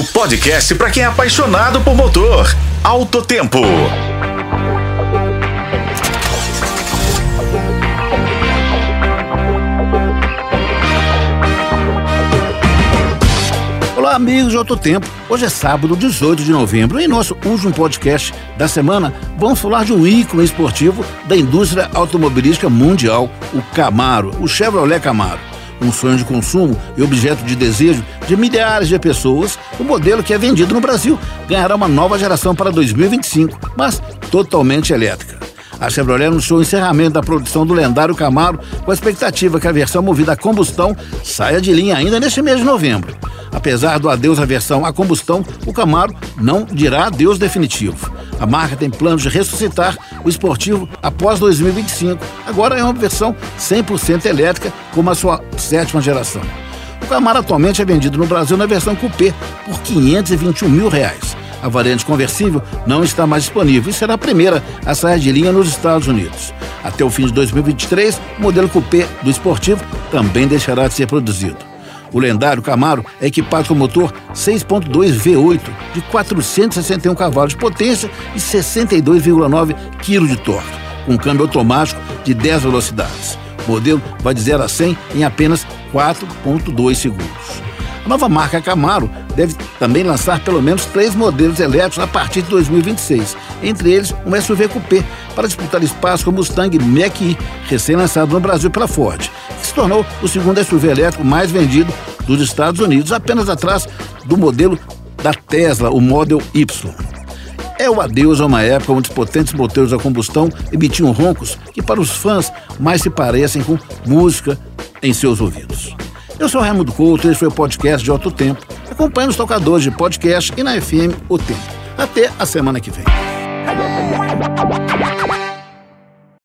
O podcast para quem é apaixonado por motor. Alto Tempo. Olá, amigos de Alto Tempo. Hoje é sábado, 18 de novembro, e em nosso último podcast da semana, vamos falar de um ícone esportivo da indústria automobilística mundial, o Camaro, o Chevrolet Camaro um sonho de consumo e objeto de desejo de milhares de pessoas, o modelo que é vendido no Brasil ganhará uma nova geração para 2025, mas totalmente elétrica. A Chevrolet anunciou o encerramento da produção do lendário Camaro com a expectativa que a versão movida a combustão saia de linha ainda neste mês de novembro. Apesar do adeus à versão a combustão, o Camaro não dirá adeus definitivo. A marca tem planos de ressuscitar o esportivo após 2025. Agora é uma versão 100% elétrica, como a sua sétima geração. O Camaro atualmente é vendido no Brasil na versão coupé por 521 mil reais. A variante conversível não está mais disponível e será a primeira a sair de linha nos Estados Unidos. Até o fim de 2023, o modelo coupé do esportivo também deixará de ser produzido. O lendário Camaro é equipado com motor 6.2 V8 de 461 cavalos de potência e 62,9 kg de torque, com câmbio automático de 10 velocidades. O modelo vai de 0 a 100 em apenas 4,2 segundos. A nova marca Camaro deve também lançar pelo menos três modelos elétricos a partir de 2026, entre eles um SUV coupé, para disputar espaço com o Mustang Mach-E, recém-lançado no Brasil pela Ford, se tornou o segundo SUV elétrico mais vendido dos Estados Unidos, apenas atrás do modelo da Tesla, o Model Y. É o adeus a uma época onde os potentes motores a combustão emitiam roncos que, para os fãs, mais se parecem com música em seus ouvidos. Eu sou Raimundo Couto e esse foi o podcast de Alto Tempo. Acompanhe nos tocadores de podcast e na FM O Tempo. Até a semana que vem.